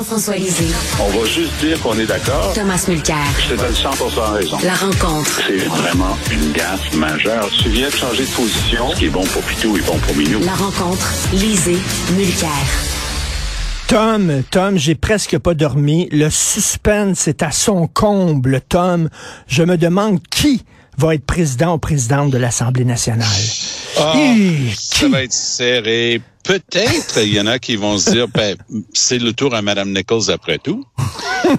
Jean-François Lisée, On va juste dire qu'on est d'accord. Thomas Mulcair. Je te donne 100% raison. La rencontre. C'est vraiment une gaffe majeure. Tu viens de changer de position. Ce qui est bon pour Pitou est bon pour Minou. La rencontre. Lisée. Mulcair. Tom, Tom, j'ai presque pas dormi. Le suspense est à son comble, Tom. Je me demande qui va être président ou présidente de l'Assemblée nationale. Hi, ça va être serré. Peut-être, il y en a qui vont se dire, ben, c'est le tour à Mme Nichols après tout.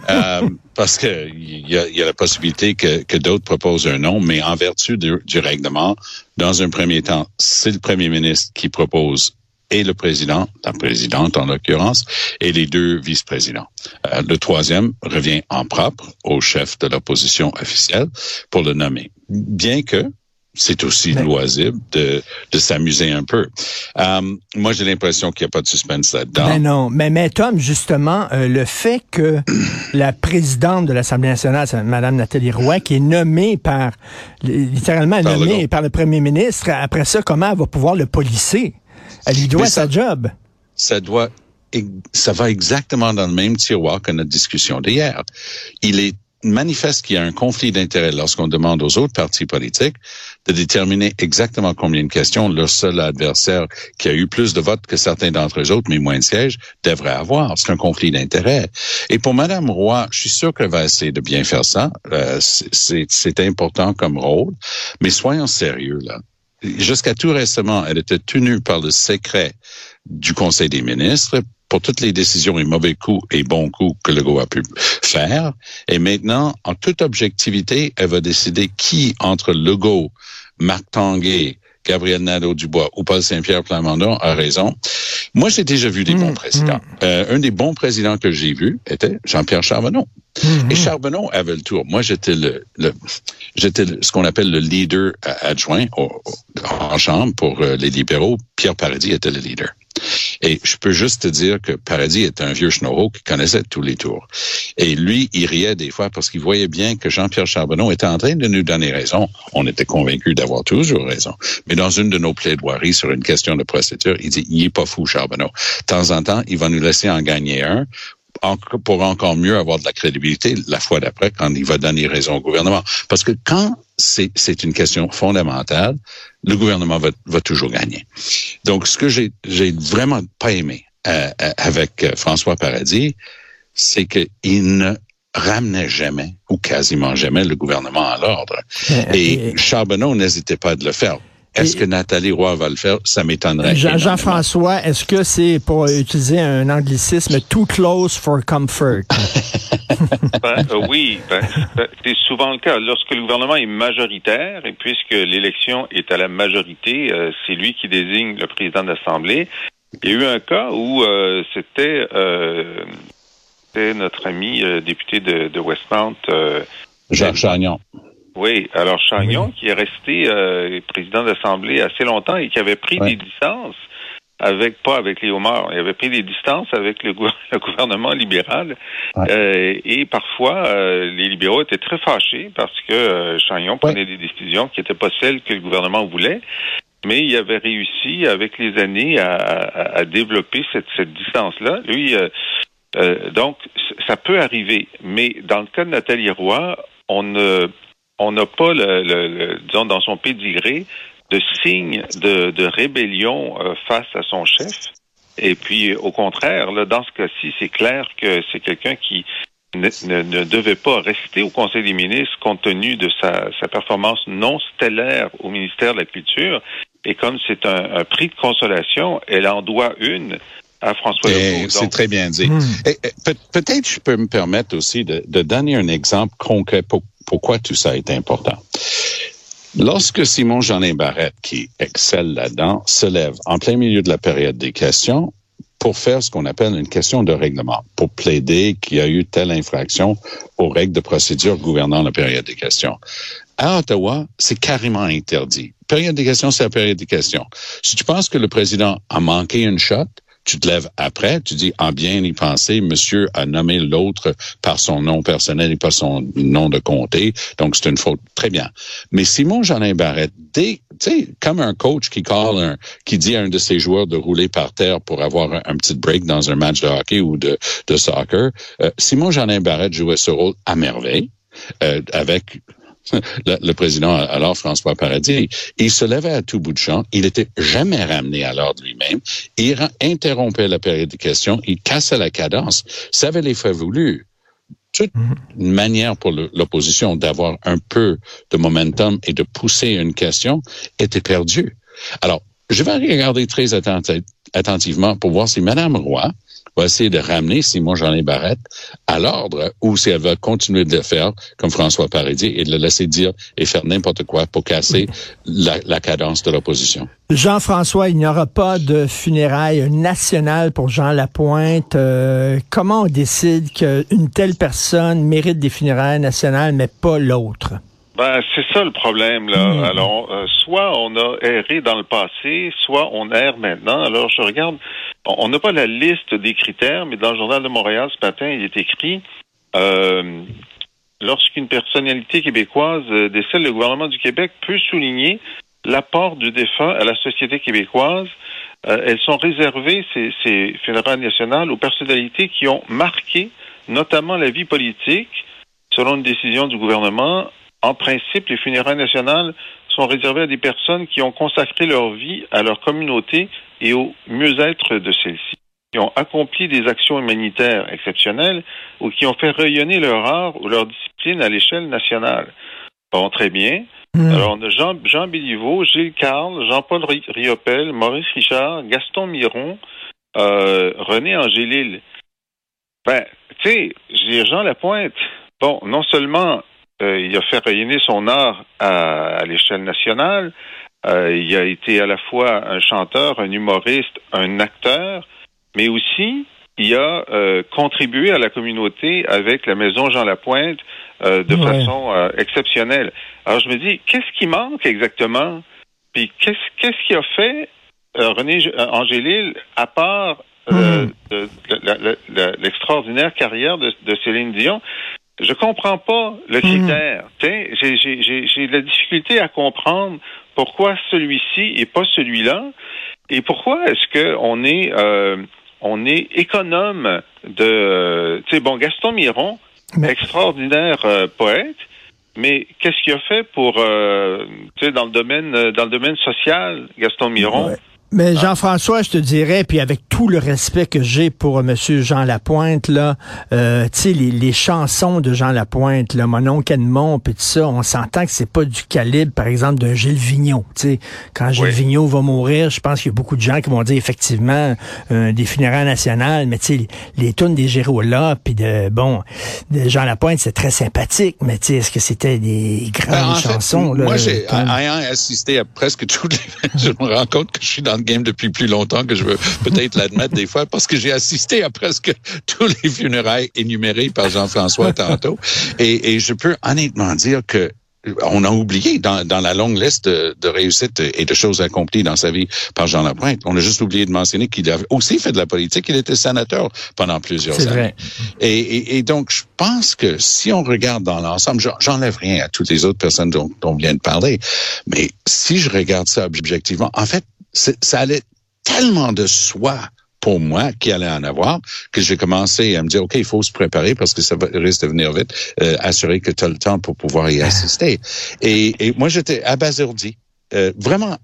Euh, parce que il y y a la possibilité que, que d'autres proposent un nom, mais en vertu du, du règlement, dans un premier temps, c'est le premier ministre qui propose et le président, la présidente en l'occurrence, et les deux vice-présidents. Euh, le troisième revient en propre au chef de l'opposition officielle pour le nommer. Bien que c'est aussi Mais- loisible de, de s'amuser un peu. Euh, moi, j'ai l'impression qu'il n'y a pas de suspense là-dedans. Ben non, mais, mais Tom, justement, euh, le fait que la présidente de l'Assemblée nationale, c'est Mme Nathalie Roy, qui est nommée par, littéralement Par nommée par le premier ministre, après ça, comment elle va pouvoir le policer? Elle lui doit Mais ça- sa job. ça doit, ça va exactement dans le même tiroir que notre discussion d'hier. Il est manifeste qu'il y a un conflit d'intérêts lorsqu'on demande aux autres partis politiques de déterminer exactement combien de questions leur seul adversaire qui a eu plus de votes que certains d'entre eux autres, mais moins de sièges, devrait avoir. C'est un conflit d'intérêts. Et pour Madame Roy, je suis sûr qu'elle va essayer de bien faire ça. Euh, c'est- important comme rôle, mais soyons sérieux là. Jusqu'à tout récemment, elle était tenue par le secret du Conseil des ministres pour toutes les décisions et mauvais coups et bons coups que Legault a pu faire. Et maintenant, en toute objectivité, elle va décider qui entre Legault, Marc Tanguay, Gabriel Nadeau-Dubois ou Paul Saint-Pierre Plamondon a raison. Moi, j'ai déjà vu des bons présidents. Euh, un des bons présidents que j'ai vu était Jean-Pierre Charbonneau. Mhm. Et Charbonneau avait le tour. Moi, j'étais le, le j'étais ce qu'on appelle le leader euh, adjoint au- au- en chambre pour euh, les libéraux. Pierre Paradis était le leader. Et je peux juste te dire que Paradis est un vieux schnorro qui connaissait tous les tours. Et lui, il riait des fois parce qu'il voyait bien que Jean-Pierre Charbonneau était en train de nous donner raison. On était convaincus d'avoir toujours raison. Mais dans une de nos plaidoiries sur une question de procédure, il dit, il est pas fou, Charbonneau. De temps en temps, il va nous laisser en gagner un pour encore mieux avoir de la crédibilité la fois d'après quand il va donner raison au gouvernement. Parce que quand c'est une question fondamentale, le gouvernement va, va toujours gagner. Donc, ce que j'ai vraiment pas aimé euh, euh, avec euh, François Paradis, c'est qu'il ne ramenait jamais ou quasiment jamais le gouvernement à l'ordre. Et, Et- Charbonneau n'hésitait pas de le faire. Est-ce que Nathalie Roy va le faire? Ça m'étonnerait. Jean-. Jean-François, est-ce que c'est pour utiliser un anglicisme too close for comfort? Ben, euh, oui, ben, c'est- c'est souvent le cas. Lorsque le gouvernement est majoritaire, et puisque l'élection est à la majorité, euh, c'est lui qui désigne le président de l'Assemblée. Il y a eu un cas où euh, c'était euh, c'était notre ami euh, député de, de Westmount. euh, Jacques Chagnon. Oui, alors Chagnon, qui est resté euh, président de l'Assemblée assez longtemps et qui avait pris Ouais. des distances avec, pas avec les homards, il avait pris des distances avec le, le gouvernement libéral. Ouais. Euh, et parfois, euh, les libéraux étaient très fâchés parce que euh, Chagnon prenait des décisions qui n'étaient pas celles que le gouvernement voulait. Mais il avait réussi avec les années à, à- à développer cette, cette distance-là. Lui, euh, euh, donc, ça peut arriver. Mais dans le cas de Nathalie Roy, on ne on n'a pas, le, le- le- disons, dans son pédigré, de signes de, de rébellion euh, face à son chef. Et puis, au contraire, là, dans ce cas-ci, c'est clair que c'est quelqu'un qui ne, ne, ne, devait pas rester au Conseil des ministres compte tenu de sa, sa performance non stellaire au ministère de la Culture. Et comme c'est un, un prix de consolation, elle en doit une à François Legault. C'est très bien dit. Hmm. Et, peut- Peut-être je peux me permettre aussi de, de donner un exemple concret pour, pourquoi tout ça est important. Lorsque Simon Jeanin Barrette, qui excelle là-dedans, se lève en plein milieu de la période des questions pour faire ce qu'on appelle une question de règlement, pour plaider qu'il y a eu telle infraction aux règles de procédure gouvernant la période des questions. À Ottawa, c'est carrément interdit. Période des questions, c'est la période des questions. Si tu penses que le président a manqué une shot, tu te lèves après, tu dis, en bien y penser, monsieur a nommé l'autre par son nom personnel et pas son nom de comté, donc c'est une faute. Très bien. Mais Simon Jeanin Barrette, dès, comme un coach qui call un, qui dit à un de ses joueurs de rouler par terre pour avoir un, petit break dans un match de hockey ou de, soccer, euh, Simon Jeanin Barrette jouait ce rôle à merveille, euh, avec le, le, président alors François Paradis, il se levait à tout bout de champ, il était jamais ramené à l'ordre lui-même, il interrompait la période de questions, il cassait la cadence, ça avait l'effet voulu. Toute une manière pour l'opposition d'avoir un peu de momentum et de pousser une question était perdue. Alors, je vais regarder très attentivement pour voir si Mme Roy va essayer de ramener Simon Jeanin Barrette à l'ordre ou si elle va continuer de le faire comme François Paradis et de le laisser dire et faire n'importe quoi pour casser la, la cadence de l'opposition. Jean-François, il n'y aura pas de funérailles nationales pour Jean Lapointe. Euh, comment on décide qu'une telle personne mérite des funérailles nationales, mais pas l'autre? Ben, c'est ça le problème, là. Mmh. Alors, euh, soit on a erré dans le passé, soit on erre maintenant. Alors, je regarde, on n'a pas la liste des critères, mais dans le Journal de Montréal ce matin, il est écrit euh, lorsqu'une personnalité québécoise décède, le gouvernement du Québec peut souligner l'apport du défunt à la société québécoise. Euh, elles sont réservées, ces, ces funérailles nationales, aux personnalités qui ont marqué notamment la vie politique, selon une décision du gouvernement. En principe, les funérailles nationales sont réservées à des personnes qui ont consacré leur vie à leur communauté et au mieux-être de celle-ci, qui ont accompli des actions humanitaires exceptionnelles ou qui ont fait rayonner leur art ou leur discipline à l'échelle nationale. Bon, très bien. Mmh. Alors, on a Jean, Jean Béliveau, Gilles Carle, Jean-Paul Riopel, Maurice Richard, Gaston Miron, euh, René Angélil. Ben, tu sais, Jean Lapointe, bon, non seulement il a fait rayonner son art à, à l'échelle nationale, euh, il a été à la fois un chanteur, un humoriste, un acteur, mais aussi il a euh, contribué à la communauté avec la maison Jean Lapointe euh, de ouais. façon euh, exceptionnelle. Alors je me dis, qu'est-ce qui manque exactement? Puis qu'est-ce qu'est-ce qui a fait euh, René Angélil à part mmh. l'extraordinaire carrière de, de, Céline Dion? Je comprends pas le critère. Mmh. J'ai de la difficulté à comprendre pourquoi celui-ci et pas celui-là et pourquoi est-ce que on est on est économe de, tu sais, bon, Gaston Miron, mais... extraordinaire euh, poète, mais qu'est-ce qu'il a fait pour, euh, tu sais, dans le domaine, dans le domaine social, Gaston Miron? Ouais. Mais Jean-François, je te dirais, puis avec tout le respect que j'ai pour Monsieur Jean Lapointe, là, euh, tu sais, les, les, chansons de Jean Lapointe, là, Mon oncle Edmond, puis tout ça, on s'entend que c'est pas du calibre, par exemple, d'un Gilles Vigneault. Tu sais, quand Gilles oui. Vigneault va mourir, je pense qu'il y a beaucoup de gens qui vont dire effectivement euh, des funérailles nationales, mais tu sais, les, les tunes des Gérola, puis de bon, de Jean Lapointe, c'est très sympathique, mais tu sais, est-ce que c'était des grandes ben, chansons fait, là, Moi, j'ai ayant assisté à presque toutes les, je me rends compte que je suis dans le game depuis plus longtemps que je veux peut-être l'admettre des fois parce que j'ai assisté à presque tous les funérailles énumérées par Jean-François tantôt et, et je peux honnêtement dire que on a oublié dans, dans la longue liste de, de réussites et de choses accomplies dans sa vie par Jean Lapointe. On a juste oublié de mentionner qu'il avait aussi fait de la politique. Il était sénateur pendant plusieurs années. Vrai. Et, et, et, donc, je pense que si on regarde dans l'ensemble, j'enlève rien à toutes les autres personnes dont, dont on vient de parler, mais si je regarde ça objectivement, en fait, ça allait tellement de soi pour moi qui allait en avoir que j'ai commencé à me dire, OK, il faut se préparer parce que ça risque de venir vite, euh, assurer que tu as le temps pour pouvoir y assister. Et, et moi, j'étais abasourdi. Euh, vraiment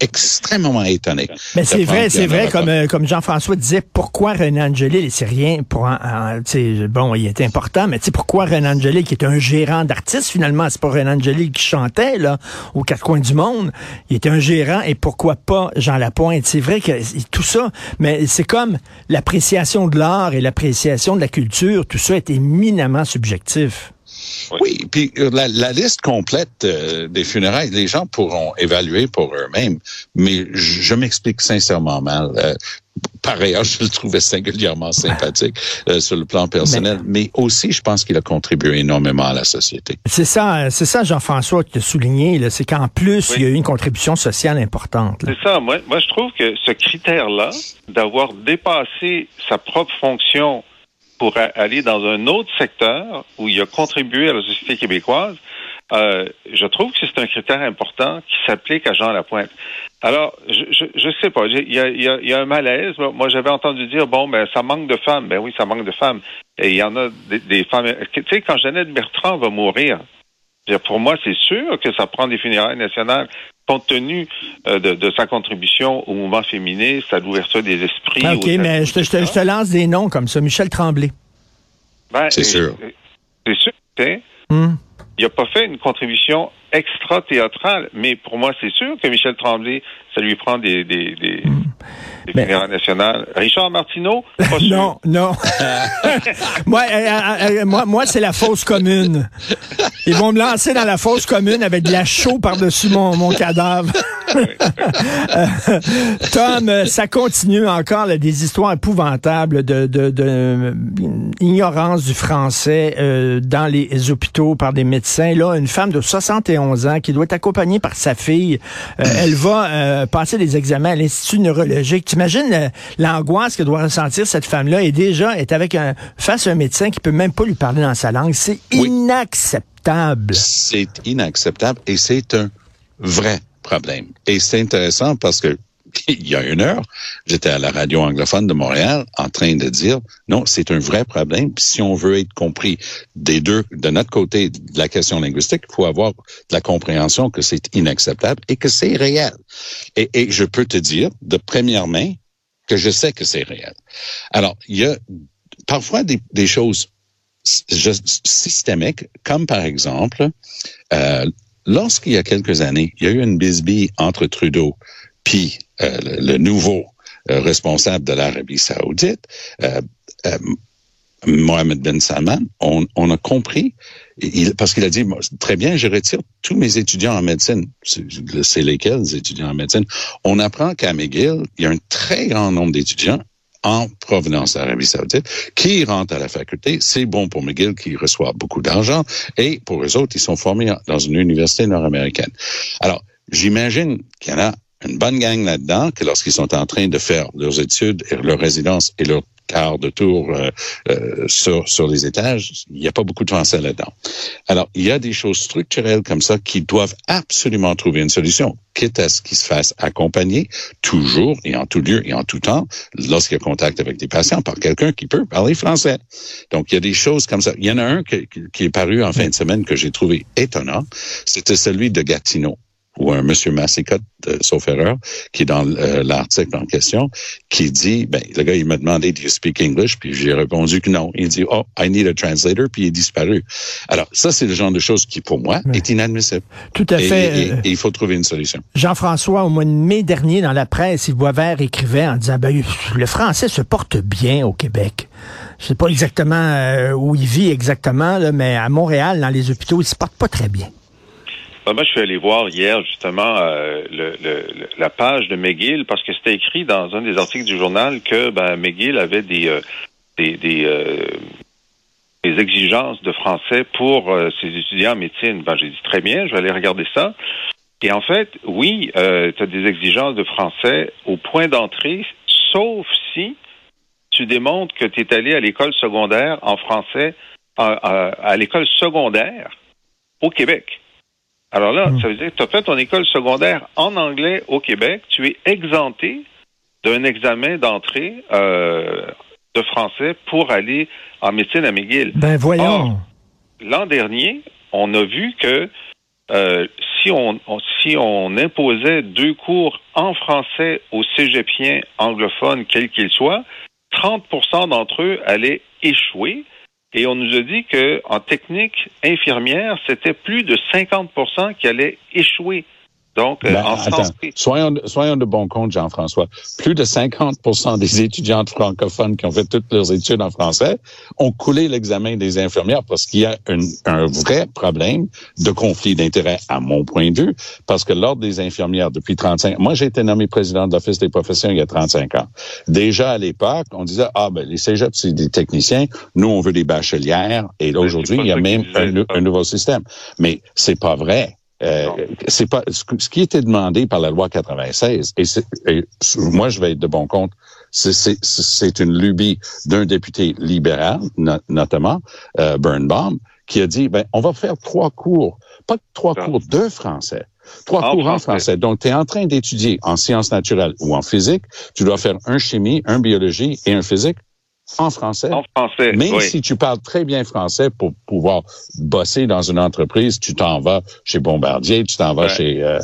extrêmement étonné. Mais c'est vrai, c'est vrai, comme, euh, comme Jean-François disait, pourquoi René Angélil, c'est rien pour, bon, il était important, mais tu sais, pourquoi René Angélil, qui est un gérant d'artistes, finalement, c'est pas René Angélil qui chantait, là, aux quatre coins du monde, il était un gérant, et pourquoi pas Jean Lapointe? C'est vrai que tout ça, mais c'est comme l'appréciation de l'art et l'appréciation de la culture, tout ça est éminemment subjectif. Oui, puis euh, la, liste complète euh, des funérailles, les gens pourront évaluer pour eux-mêmes, mais je, m'explique sincèrement mal. Euh, par ailleurs, je le trouvais singulièrement sympathique sur le plan personnel, mais, aussi, je pense qu'il a contribué énormément à la société. C'est ça, c'est ça, Jean-François, qui a souligné, c'est qu'en plus, il y a eu une contribution sociale importante. C'est ça. Moi, moi, je trouve que ce critère-là, d'avoir dépassé sa propre fonction pour aller dans un autre secteur où il a contribué à la société québécoise, euh, je trouve que c'est un critère important qui s'applique à Jean Lapointe. Alors, je je, sais pas, il y a, un malaise. Moi, j'avais entendu dire bon, ben ça manque de femmes. Ben oui, ça manque de femmes. Et il y en a des, des femmes. Tu sais, quand Jeannette Bertrand va mourir, pour moi, c'est sûr que ça prend des funérailles nationales compte tenu euh, de, sa contribution au mouvement féministe, à l'ouverture des esprits. Ah, OK, mais je te, je, te, lance des noms comme ça. Michel Tremblay. Ben, c'est sûr. C'est sûr. Hmm. Il n'a pas fait une contribution extra-théâtrale, mais pour moi, c'est sûr que Michel Tremblay, ça lui prend des, des, des, hmm. des nationales. Richard Martineau, pas sûr. Non, non. moi, euh, euh, euh, moi, moi c'est la fausse commune. Ils vont me lancer dans la fausse commune avec de la chaux par-dessus mon, mon cadavre. Tom, ça continue encore là, des histoires épouvantables de, de, de ignorance du français euh, dans les hôpitaux par des médecins. Là, une femme de 71 ans qui doit être accompagnée par sa fille, euh, elle va euh, passer des examens à l'Institut neurologique. T'imagines l'angoisse que doit ressentir cette femme-là et déjà est avec un face à un médecin qui peut même pas lui parler dans sa langue. C'est inacceptable. C'est inacceptable et c'est un vrai problème. Et c'est intéressant parce que il y a une heure, j'étais à la radio anglophone de Montréal en train de dire non, c'est un vrai problème. si on veut être compris des deux, de notre côté de la question linguistique, il faut avoir de la compréhension que c'est inacceptable et que c'est réel. Et, et je peux te dire de première main que je sais que c'est réel. Alors, il y a parfois des, des choses systémiques, comme par exemple euh, lorsqu'il y a quelques années, il y a eu une bisbille entre Trudeau puis euh, le, nouveau euh, responsable de l'Arabie saoudite, euh, Mohamed Ben Salman, on, on a compris, il, parce qu'il a dit, très bien, je retire tous mes étudiants en médecine. C'est lesquels, les étudiants en médecine? On apprend qu'à McGill, il y a un très grand nombre d'étudiants en provenance d'Arabie Saoudite, qui rentrent à la faculté. C'est bon pour McGill qui reçoit beaucoup d'argent et pour eux autres, ils sont formés dans une université nord-américaine. Alors, j'imagine qu'il y en a une bonne gang là-dedans que lorsqu'ils sont en train de faire leurs études leur résidence et leur quart de tour euh, euh, sur, sur les étages, il n'y a pas beaucoup de français là-dedans. Alors, il y a des choses structurelles comme ça qui doivent absolument trouver une solution, quitte à ce qu'ils se fassent accompagner toujours et en tout lieu et en tout temps lorsqu'il y a contact avec des patients par quelqu'un qui peut parler français. Donc, il y a des choses comme ça. Il y en a un qui est paru en fin de semaine que j'ai trouvé étonnant. C'était celui de Gatineau ou un monsieur Massicotte, euh, sauf erreur, qui est dans euh, l'article en question, qui dit, ben, le gars, il m'a demandé, do you speak English? Puis j'ai répondu que non. Il dit, oh, I need a translator, puis il est disparu. Alors, ça, c'est le genre de choses qui, pour moi, est inadmissible. Tout à fait. Et, euh, il faut trouver une solution. Jean-François, au mois de mai dernier, dans la presse, Yves Boisvert écrivait en disant, ben, le français se porte bien au Québec. Je sais pas exactement où il vit exactement, là, mais à Montréal, dans les hôpitaux, il se porte pas très bien. Moi, je suis allé voir hier justement euh, le, la page de McGill parce que c'était écrit dans un des articles du journal que ben, McGill avait des euh, des, des, euh, des, exigences de français pour ses étudiants en médecine. Ben, j'ai dit très bien, je vais aller regarder ça. Et en fait, oui, tu as des exigences de français au point d'entrée, sauf si tu démontres que tu es allé à l'école secondaire en français, à l'école secondaire au Québec. Alors là, hmm. ça veut dire que tu as fait ton école secondaire en anglais au Québec, tu es exempté d'un examen d'entrée euh, de français pour aller en médecine à McGill. Ben voyons. L'an dernier, on a vu que euh, si on, si on imposait deux cours en français aux cégepiens anglophones, quels qu'ils soient, 30% d'entre eux allaient échouer. Et on nous a dit que en technique infirmière, c'était plus de 50 qui allaient échouer. Donc, euh, Ben, en attends, soyons, soyons de bon compte, Jean-François. Plus de 50% des étudiantes francophones qui ont fait toutes leurs études en français ont coulé l'examen des infirmières parce qu'il y a un, un vrai problème de conflit d'intérêts, à mon point de vue, parce que l'Ordre des infirmières, depuis 35 moi, j'ai été nommé président de l'Office des professions il y a 35 ans. Déjà, à l'époque, on disait, ah, ben, les cégeps, c'est des techniciens. Nous, on veut des bachelières. Et là, aujourd'hui, il y a même un, un nouveau système. Mais c'est pas vrai. Euh, c'est pas ce qui était demandé par la loi 96 et, et moi je vais être de bon compte c'est- une lubie d'un député libéral no- notamment euh, Birnbaum qui a dit ben on va faire trois cours pas trois cours de français trois cours en français. français donc tu es en train d'étudier en sciences naturelles ou en physique tu dois faire un chimie un biologie et un physique en français En français, mais oui. si tu parles très bien français pour pouvoir bosser dans une entreprise, tu t'en vas chez Bombardier, tu t'en vas Ouais. chez euh,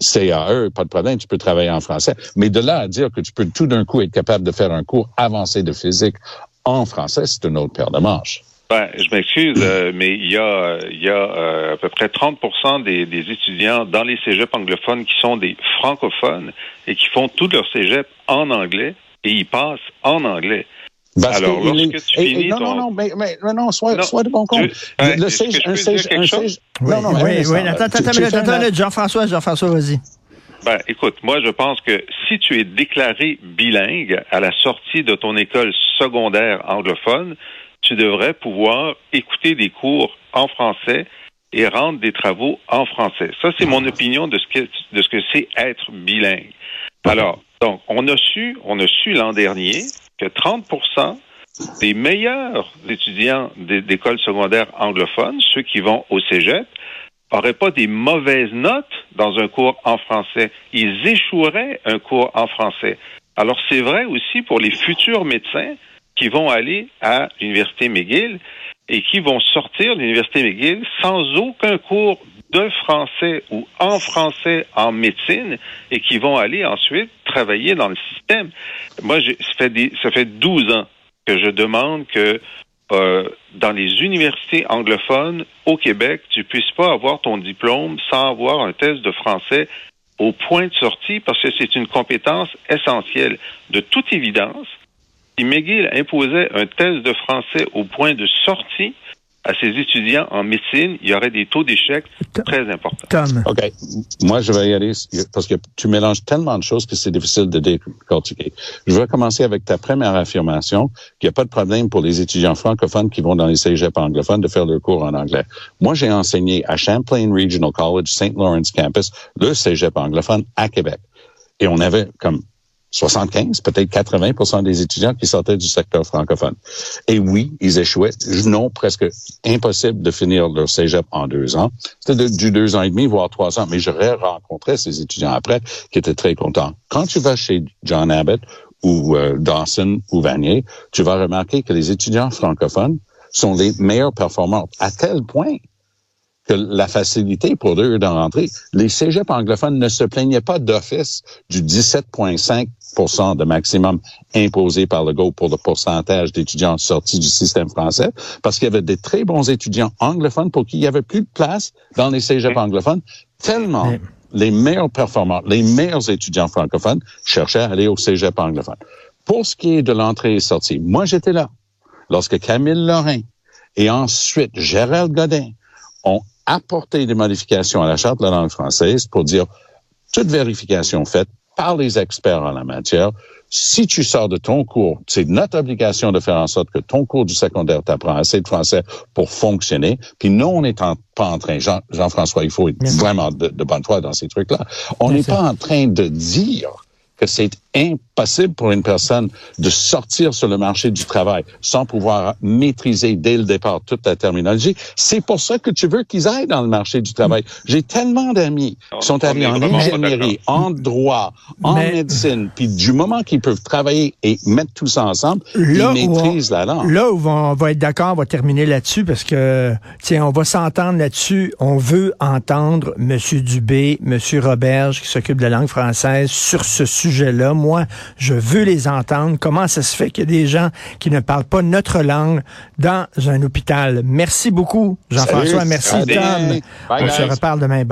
CAE, pas de problème, tu peux travailler en français. Mais de là à dire que tu peux tout d'un coup être capable de faire un cours avancé de physique en français, c'est une autre paire de manches. Ben, je m'excuse, euh, mais il y a, il y a euh, à peu près 30 des, des étudiants dans les cégeps anglophones qui sont des francophones et qui font tout leur cégep en anglais et ils passent en anglais. Parce Alors, que il lorsque tu et- et finis non, ton- non, non, mais, mais mais non, sois, Non, sois de bon compte. je- le que siège, je un siège, quelque un chose? siège. Oui, non, non, oui, oui. instant, Attends, attends, attends. Jean-François, Jean-François, vas-y. Ben, écoute, moi, je pense que si tu es déclaré bilingue à la sortie de ton école secondaire anglophone, tu devrais pouvoir écouter des cours en français et rendre des travaux en français. Ça, c'est mon opinion de ce que, de ce que c'est être bilingue. Alors, donc, on a su, on a su l'an dernier que 30% des meilleurs étudiants d'écoles secondaires anglophones, ceux qui vont au cégep, n'auraient pas des mauvaises notes dans un cours en français. Ils échoueraient un cours en français. Alors, c'est vrai aussi pour les futurs médecins qui vont aller à l'Université McGill et qui vont sortir de l'Université McGill sans aucun cours de français ou en français en médecine et qui vont aller ensuite travailler dans le système. Moi, ça fait, ça fait 12 ans que je demande que euh, dans les universités anglophones au Québec, tu puisses pas avoir ton diplôme sans avoir un test de français au point de sortie parce que c'est une compétence essentielle. De toute évidence, si McGill imposait un test de français au point de sortie à ses étudiants en médecine, il y aurait des taux d'échec très importants. Tom. OK. Moi, je vais y aller parce que tu mélanges tellement de choses que c'est difficile de décortiquer. Je vais commencer avec ta première affirmation qu'il n'y a pas de problème pour les étudiants francophones qui vont dans les cégeps anglophones de faire leur cours en anglais. Moi, j'ai enseigné à Champlain Regional College, St. Lawrence Campus, le cégep anglophone à Québec. Et on avait comme 75, peut-être 80% des étudiants qui sortaient du secteur francophone. Et oui, ils échouaient. Non, presque impossible de finir leur cégep en deux ans. C'était du deux ans et demi, voire trois ans. Mais j'aurais rencontré ces étudiants après qui étaient très contents. Quand tu vas chez John Abbott ou euh, Dawson ou Vanier, tu vas remarquer que les étudiants francophones sont les meilleurs performants à tel point que la facilité pour eux d'en rentrer. Les cégeps anglophones ne se plaignaient pas d'office du 17,5 de maximum imposé par le GO pour le pourcentage d'étudiants sortis du système français, parce qu'il y avait des très bons étudiants anglophones pour qui il y avait plus de place dans les cégeps anglophones, tellement Mais- les meilleurs performants, les meilleurs étudiants francophones cherchaient à aller au cégep anglophone. Pour ce qui est de l'entrée et sortie, moi j'étais là lorsque Camille Lorrain et ensuite Gérald Godin ont apporté des modifications à la charte de la langue française pour dire toute vérification faite par les experts en la matière. Si tu sors de ton cours, c'est notre obligation de faire en sorte que ton cours du secondaire t'apprend assez de français pour fonctionner. Puis nous, on n'est pas en train, Jean- Jean-François, il faut être Merci. vraiment de, de bonne foi dans ces trucs-là. On n'est pas en train de dire que c'est possible pour une personne de sortir sur le marché du travail sans pouvoir maîtriser dès le départ toute la terminologie. C'est pour ça que tu veux qu'ils aillent dans le marché du travail. J'ai tellement d'amis qui sont allés en ingénierie, en droit, en médecine, puis du moment qu'ils peuvent travailler et mettre tout ça ensemble, ils maîtrisent la langue. Là où on va être d'accord, on va terminer là-dessus parce que, tiens, on va s'entendre là-dessus. On veut entendre M. Dubé, M. Roberge, qui s'occupe de la langue française, sur ce sujet-là. Moi, je veux les entendre. Comment ça se fait qu'il y a des gens qui ne parlent pas notre langue dans un hôpital? Merci beaucoup, Jean-François. Merci, Tom. on se reparle demain.